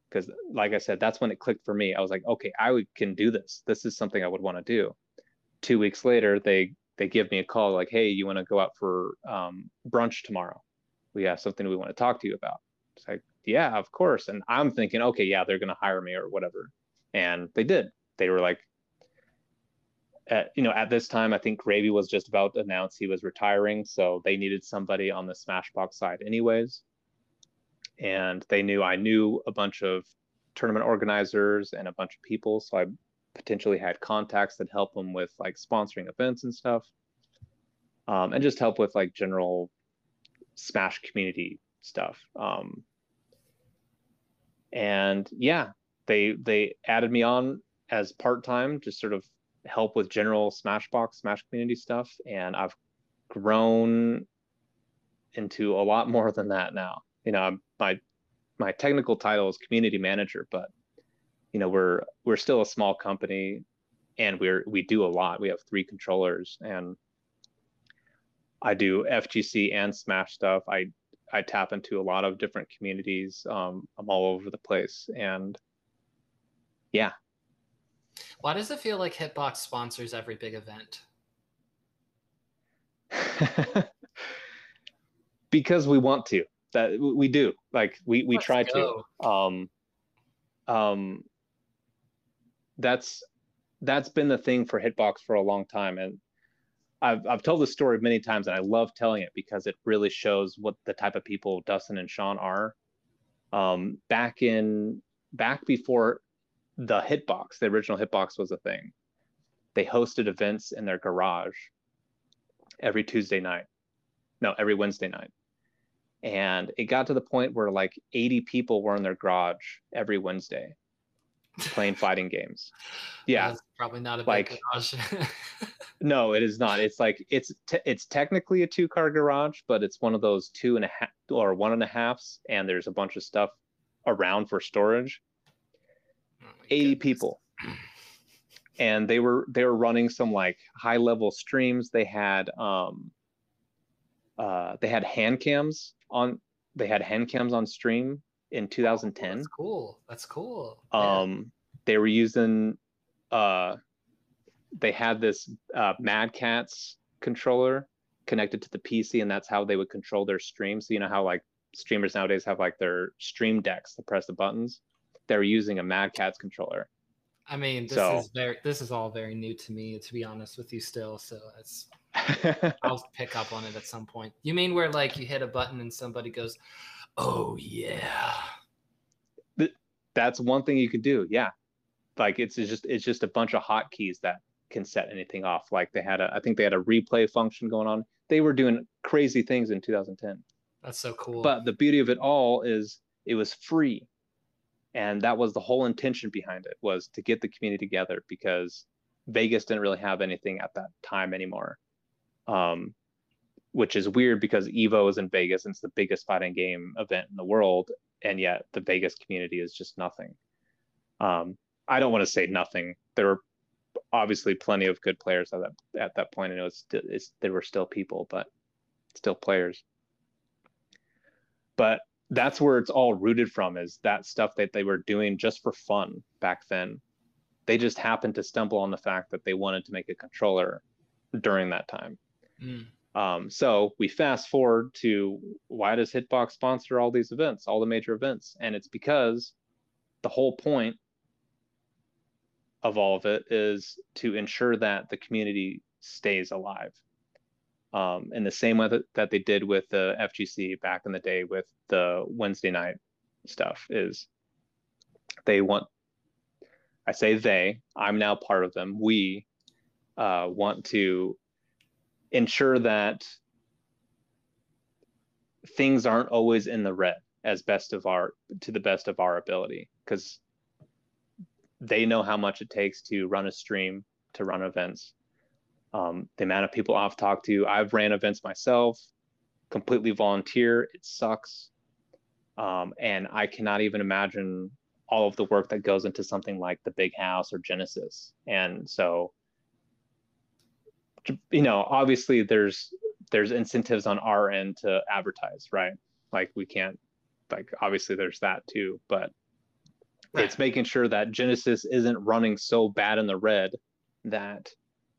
because like i said that's when it clicked for me. I was like okay i can do this. This is something i would want to do. Two weeks later they they give me a call like hey you want to go out for um, brunch tomorrow? We have something we want to talk to you about. It's like yeah of course. And i'm thinking okay yeah they're going to hire me or whatever. And they did they were like at, you know at this time i think gravy was just about to announce he was retiring so they needed somebody on the smashbox side anyways and they knew I knew a bunch of tournament organizers and a bunch of people, so I potentially had contacts that help them with like sponsoring events and stuff, um, and just help with like general Smash community stuff. Um, and yeah, they they added me on as part time, just sort of help with general Smashbox Smash community stuff, and I've grown into a lot more than that now you know, my my technical title is community manager, but you know, we're we're still a small company and we're we do a lot. We have three controllers and I do FGC and Smash stuff. I I tap into a lot of different communities. Um, I'm all over the place, and yeah. Why does it feel like Hitbox sponsors every big event? because we want to. That we do. Like we we Let's try go. to. Um, um, that's that's been the thing for Hitbox for a long time, and I've I've told this story many times, and I love telling it because it really shows what the type of people Dustin and Sean are. Um, back in back before the Hitbox, the original Hitbox was a thing. They hosted events in their garage every Tuesday night. No, every Wednesday night. And it got to the point where like 80 people were in their garage every Wednesday playing fighting games. Yeah, That's probably not a like garage. no, it is not. It's like it's te- it's technically a two car garage, but it's one of those two and a half or one and a halfs, and there's a bunch of stuff around for storage. Oh 80 goodness. people. And they were they were running some like high level streams. They had um uh they had hand cams on they had hand cams on stream in 2010. Oh, that's cool. That's cool. Um, they were using, uh, they had this uh, Mad Catz controller connected to the PC, and that's how they would control their stream. So you know how like streamers nowadays have like their stream decks to press the buttons. They're using a Mad Catz controller. I mean, this so, is very this is all very new to me, to be honest with you. Still, so it's I'll pick up on it at some point. You mean where like you hit a button and somebody goes, Oh yeah. That's one thing you can do. Yeah. Like it's, it's just it's just a bunch of hotkeys that can set anything off. Like they had a I think they had a replay function going on. They were doing crazy things in 2010. That's so cool. But the beauty of it all is it was free. And that was the whole intention behind it was to get the community together because Vegas didn't really have anything at that time anymore. Um, which is weird because Evo is in Vegas and it's the biggest fighting game event in the world, and yet the Vegas community is just nothing. Um, I don't want to say nothing. There were obviously plenty of good players at that at that point, and it was it's, there were still people, but still players. But that's where it's all rooted from is that stuff that they were doing just for fun back then. They just happened to stumble on the fact that they wanted to make a controller during that time. Mm. Um, so we fast forward to why does Hitbox sponsor all these events, all the major events? And it's because the whole point of all of it is to ensure that the community stays alive. Um, in the same way that, that they did with the FGC back in the day with the Wednesday night stuff is they want I say they, I'm now part of them. We uh, want to ensure that things aren't always in the red as best of our to the best of our ability because they know how much it takes to run a stream to run events um, the amount of people i've talked to. I've ran events myself completely volunteer. It sucks. Um, and i cannot even imagine all of the work that goes into something like the big house or genesis. And so you know, obviously there's there's incentives on our end to advertise, right? Like we can't like obviously there's that too, but it's making sure that Genesis isn't running so bad in the red that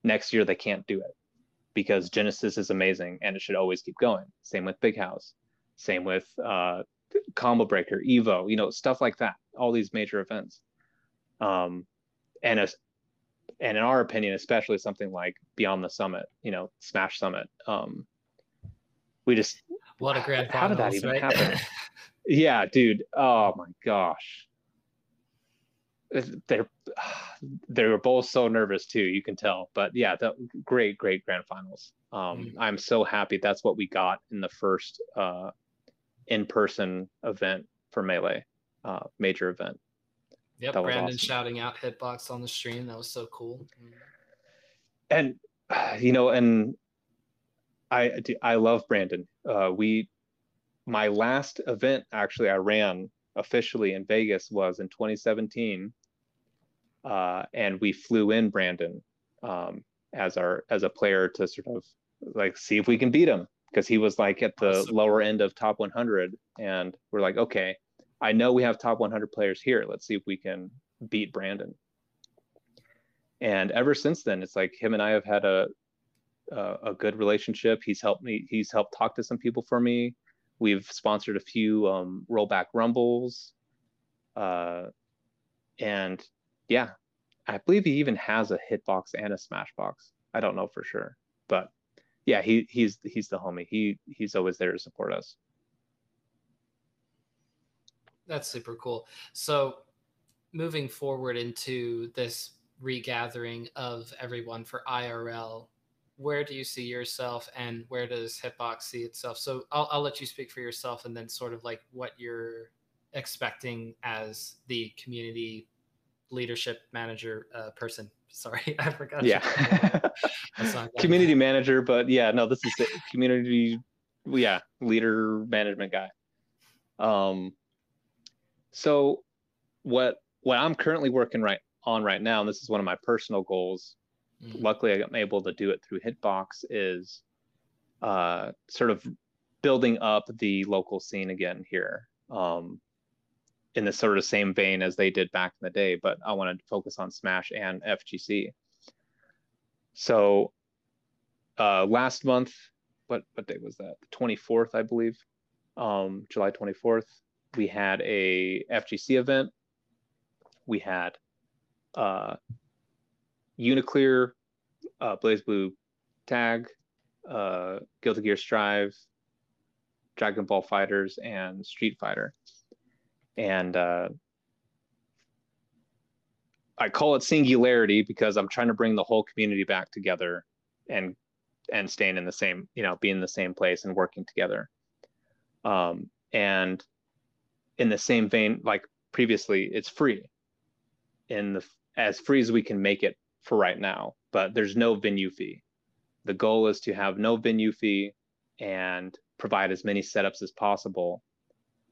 next year they can't do it because Genesis is amazing and it should always keep going. Same with Big House, same with uh, Combo Breaker, Evo, you know, stuff like that. All these major events, um, and and in our opinion, especially something like Beyond the Summit, you know, Smash Summit, um, we just what a grand how did that even right? happen? yeah, dude. Oh my gosh. They're they were both so nervous too. You can tell, but yeah, the great, great grand finals. Um, mm-hmm. I'm so happy that's what we got in the first uh, in-person event for melee, uh, major event. Yep, Brandon awesome. shouting out hitbox on the stream. That was so cool. And you know, and I I love Brandon. Uh, we my last event actually I ran officially in Vegas was in 2017, uh, and we flew in Brandon um, as our as a player to sort of like see if we can beat him. because he was like at the awesome. lower end of top 100 and we're like okay i know we have top 100 players here let's see if we can beat brandon and ever since then it's like him and i have had a a, a good relationship he's helped me he's helped talk to some people for me we've sponsored a few um, rollback rumbles uh, and yeah i believe he even has a hitbox and a smashbox i don't know for sure but yeah, he he's he's the homie. He he's always there to support us. That's super cool. So moving forward into this regathering of everyone for IRL, where do you see yourself and where does Hitbox see itself? So I'll, I'll let you speak for yourself and then sort of like what you're expecting as the community leadership manager uh, person. Sorry, I forgot. Yeah, community manager, but yeah, no, this is the community. Yeah, leader management guy. Um, so what what I'm currently working right on right now, and this is one of my personal goals. Mm-hmm. Luckily, I'm able to do it through Hitbox. Is uh, sort of building up the local scene again here. Um, in the sort of same vein as they did back in the day, but I wanted to focus on Smash and FGC. So uh, last month, what what day was that? The 24th, I believe, um, July 24th. We had a FGC event. We had uh, Uniclear, uh, BlazBlue Tag, uh, Guilty Gear Strive, Dragon Ball FighterZ, and Street Fighter and uh, I call it singularity because I'm trying to bring the whole community back together and and staying in the same, you know, being in the same place and working together. Um, and in the same vein, like previously, it's free, in the as free as we can make it for right now. But there's no venue fee. The goal is to have no venue fee and provide as many setups as possible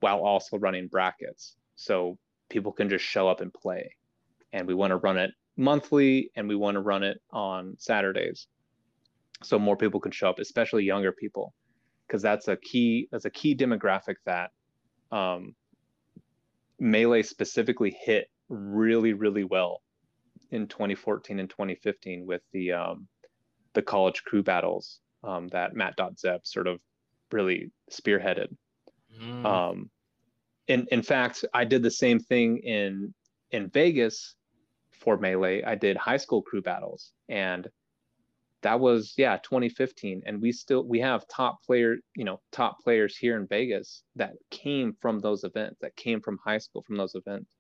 while also running brackets. So people can just show up and play. And we want to run it monthly and we want to run it on Saturdays. So more people can show up, especially younger people, because that's a key that's a key demographic that um, Melee specifically hit really, really well in 2014 and 2015 with the um, the college crew battles um, that Matt.Zeb sort of really spearheaded. Mm. Um, in in fact, I did the same thing in in Vegas for Melee. I did high school crew battles, and that was yeah 2015, and we still we have top player you know top players here in Vegas that came from those events, that came from high school from those events.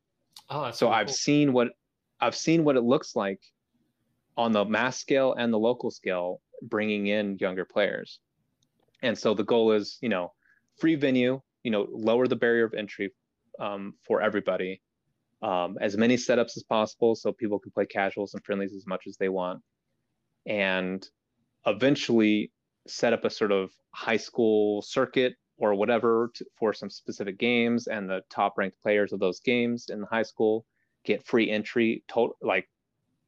Oh, so I've cool. seen what I've seen what it looks like on the mass scale and the local scale, bringing in younger players. And so the goal is, you know, free venue, you know lower the barrier of entry um, for everybody um, as many setups as possible so people can play casuals and friendlies as much as they want and eventually set up a sort of high school circuit or whatever to, for some specific games and the top ranked players of those games in the high school get free entry total like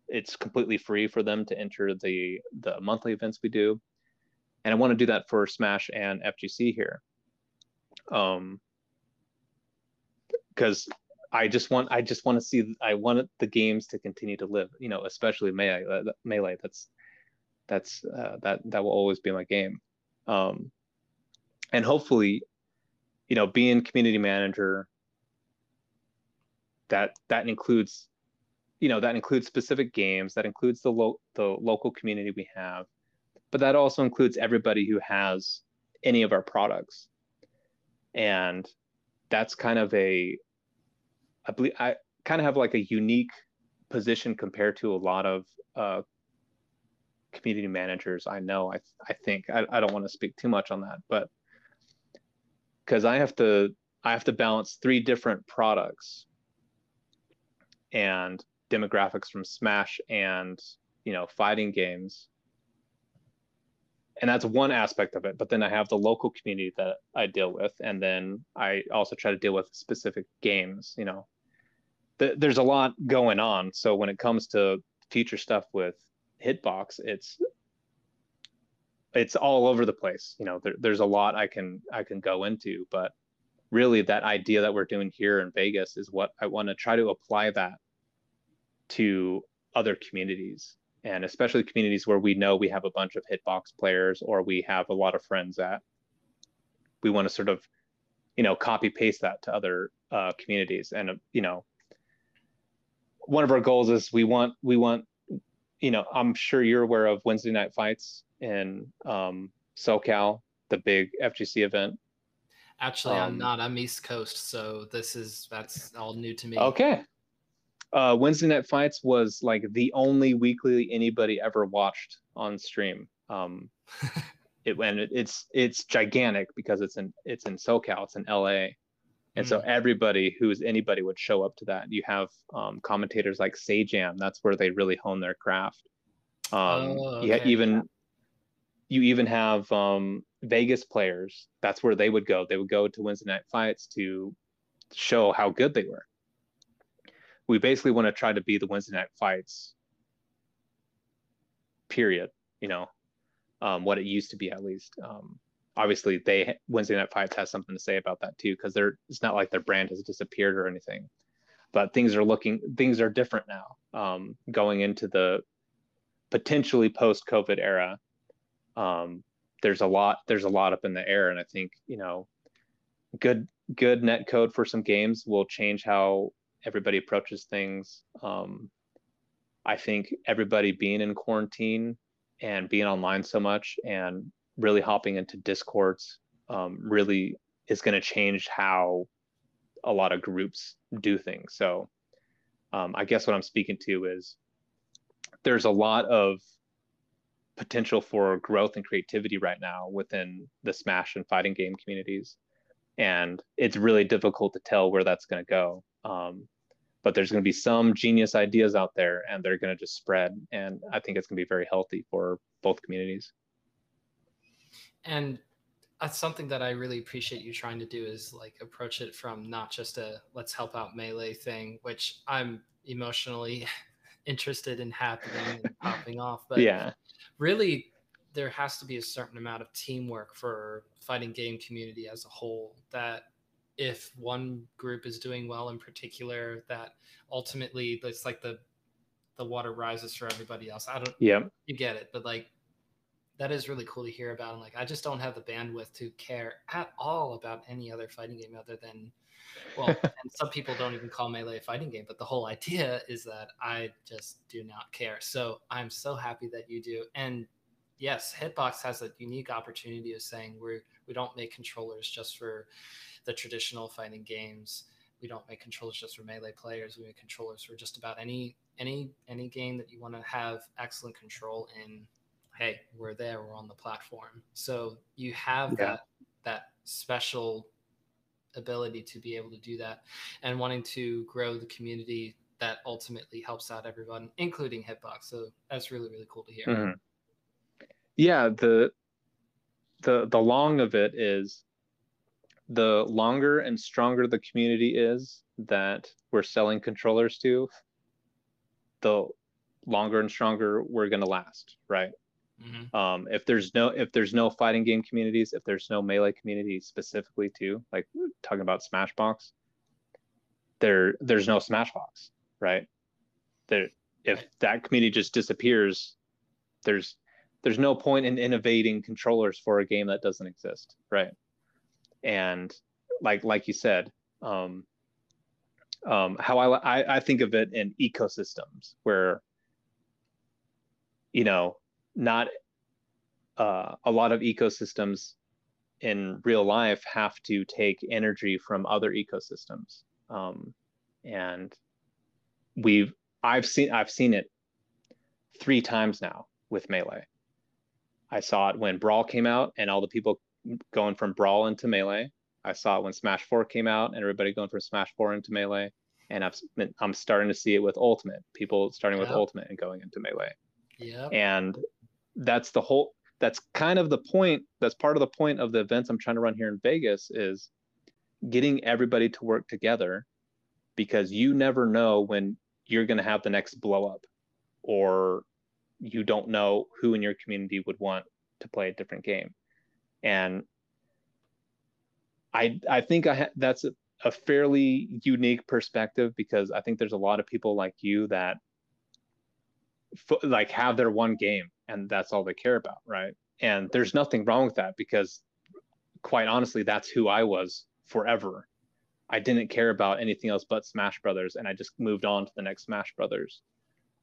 it's completely free for them to enter the the monthly events we do and i want to do that for smash and fgc here um because I just want I just want to see I want the games to continue to live. You know, especially melee. Uh, melee. That's that's uh, that that will always be my game. Um, and hopefully, you know, being community manager. That that includes, you know, that includes specific games. That includes the lo- the local community we have, but that also includes everybody who has any of our products and that's kind of a I believe I kind of have like a unique position compared to a lot of uh, community managers I know. I I think I, I don't want to speak too much on that, but because I have to I have to balance three different products and demographics from Smash and you know fighting games and that's one aspect of it but then i have the local community that i deal with and then i also try to deal with specific games you know th- there's a lot going on so when it comes to future stuff with hitbox it's it's all over the place. You know, there, there's a lot I can I can go into, but really that idea that we're doing here in Vegas is what I want to try to apply that to other communities and especially communities where we know we have a bunch of hitbox players or we have a lot of friends at we want to sort of you know copy paste that to other uh, communities. And uh, you know one of our goals is we want we want you know i'm sure you're aware of wednesday night fights in um, socal the big fgc event actually um, i'm not i'm east coast so this is that's all new to me okay uh, wednesday night fights was like the only weekly anybody ever watched on stream um, it and it, it's it's gigantic because it's in it's in SoCal, it's in LA, and mm. so everybody who's anybody would show up to that. You have um, commentators like Sajam, that's where they really hone their craft. Um, oh, okay. Yeah, even you even have um, Vegas players. That's where they would go. They would go to Wednesday night fights to show how good they were. We basically want to try to be the Wednesday night fights. Period. You know, um, what it used to be at least. Um, obviously, they Wednesday Night Fights has something to say about that too, because they're it's not like their brand has disappeared or anything, but things are looking things are different now. Um, going into the potentially post-COVID era, um, there's a lot there's a lot up in the air, and I think you know, good good net code for some games will change how everybody approaches things. Um, I think everybody being in quarantine and being online so much and really hopping into discords um, really is going to change how a lot of groups do things so um, i guess what i'm speaking to is there's a lot of potential for growth and creativity right now within the smash and fighting game communities. And it's really difficult to tell where that's going to go. Um, but there's going to be some genius ideas out there and they're going to just spread. And i think it's going to be very healthy for both communities. And that's something that i really appreciate you trying to do is like approach it from not just a let's help out melee thing which i'm emotionally interested in happening and popping off but yeah. really there has to be a certain amount of teamwork for fighting game community as a whole that if one group is doing well in particular that ultimately it's like the the water rises for everybody else. I don't yeah. You get it but like that is really cool to hear about and like i just don't have the bandwidth to care at all about any other fighting game other than well and some people don't even call melee a fighting game but the whole idea is that i just do not care so i'm so happy that you do and yes hitbox has a unique opportunity of saying we're we don't make controllers just for the traditional fighting games. We don't make controllers just for melee players. We make controllers for just about any any any game that you want to have excellent control in. Hey, we're there. We're on the platform. So you have yeah. that that special ability to be able to do that and wanting to grow the community that ultimately helps out everyone, including Hitbox. So that's really really cool to hear. Mm-hmm. Yeah, the the the long of it is the longer and stronger the community is that we're selling controllers to, the longer and stronger we're going to last, right? Mm-hmm. Um, if there's no if there's no fighting game communities, if there's no melee community specifically too, like talking about Smashbox, there there's no Smashbox, right? There if that community just disappears, there's there's no point in innovating controllers for a game that doesn't exist, right? and like like you said um, um, how I, I, I think of it in ecosystems where you know not uh, a lot of ecosystems in real life have to take energy from other ecosystems um, and we've i've seen i've seen it three times now with melee i saw it when brawl came out and all the people going from Brawl into Melee. I saw it when Smash 4 came out and everybody going from Smash 4 into Melee. And I've been, I'm starting to see it with Ultimate, people starting with yep. Ultimate and going into Melee. Yeah. And that's the whole, that's kind of the point. That's part of the point of the events I'm trying to run here in Vegas is getting everybody to work together because you never know when you're going to have the next blow up or you don't know who in your community would want to play a different game. And I I think I ha- that's a, a fairly unique perspective because I think there's a lot of people like you that like have their one game and that's all they care about, right? And there's nothing wrong with that because quite honestly, that's who I was forever. I didn't care about anything else but Smash Brothers, and I just moved on to the next Smash Brothers.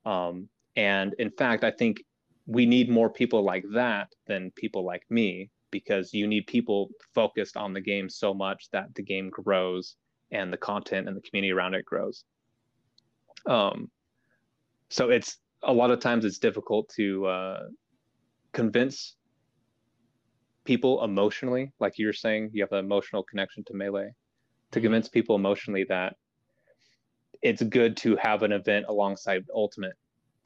Um, and in fact, I think we need more people like that than people like me because you need people focused on the game so much that the game grows and the content and the community around it grows. Um, so it's a lot of times it's difficult to uh, convince people emotionally, like you're saying, you have an emotional connection to melee, to mm-hmm. convince people emotionally that it's good to have an event alongside Ultimate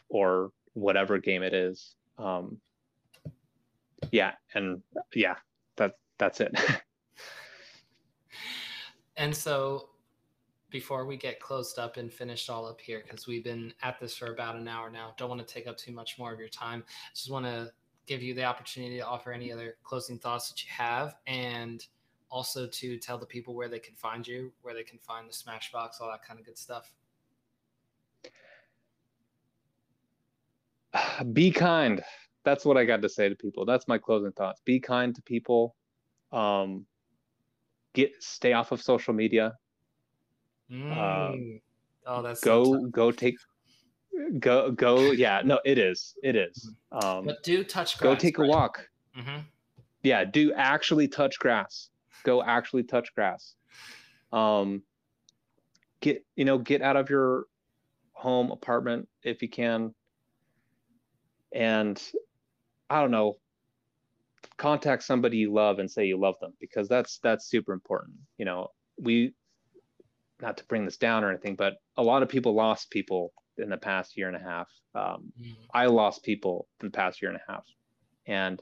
or whatever game it is. Um, yeah, and yeah, that that's it. and so before we get closed up and finished all up here, because we've been at this for about an hour now, don't want to take up too much more of your time. Just want to give you the opportunity to offer any other closing thoughts that you have and also to tell the people where they can find you, where they can find the Smashbox, all that kind of good stuff. Be kind. That's what I got to say to people. That's my closing thoughts. Be kind to people. Um, get stay off of social media. Mm. Um, oh, that's go so go take go go. Yeah, no, it is it is. Um, but do touch grass. Go take right? a walk. Mm-hmm. Yeah, do actually touch grass. Go actually touch grass. Um, get you know get out of your home apartment if you can and i don't know contact somebody you love and say you love them because that's that's super important you know we not to bring this down or anything but a lot of people lost people in the past year and a half um, mm. i lost people in the past year and a half and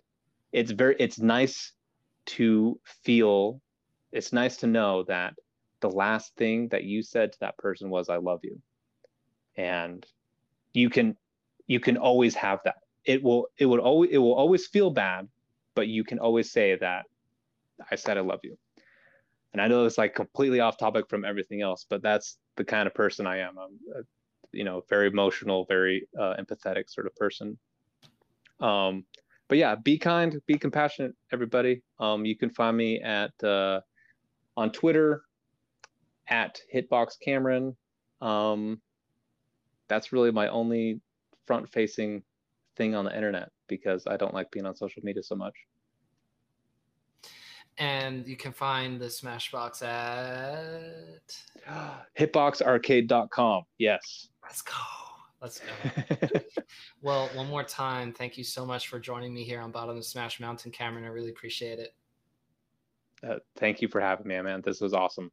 it's very it's nice to feel it's nice to know that the last thing that you said to that person was i love you and you can you can always have that. It will it will always it will always feel bad, but you can always say that I said I love you. And I know it's like completely off topic from everything else, but that's the kind of person I am. I'm a, you know very emotional, very uh, empathetic sort of person. Um, but yeah, be kind, be compassionate, everybody. Um, you can find me at uh, on Twitter at Hitbox Cameron. Um, that's really my only front facing thing on the internet because I don't like being on social media so much. And you can find the Smashbox at hitboxarcade.com. Yes. Let's go. Let's go. well, one more time, thank you so much for joining me here on Bottom of Smash Mountain, Cameron. I really appreciate it. Uh, thank you for having me, man. This was awesome.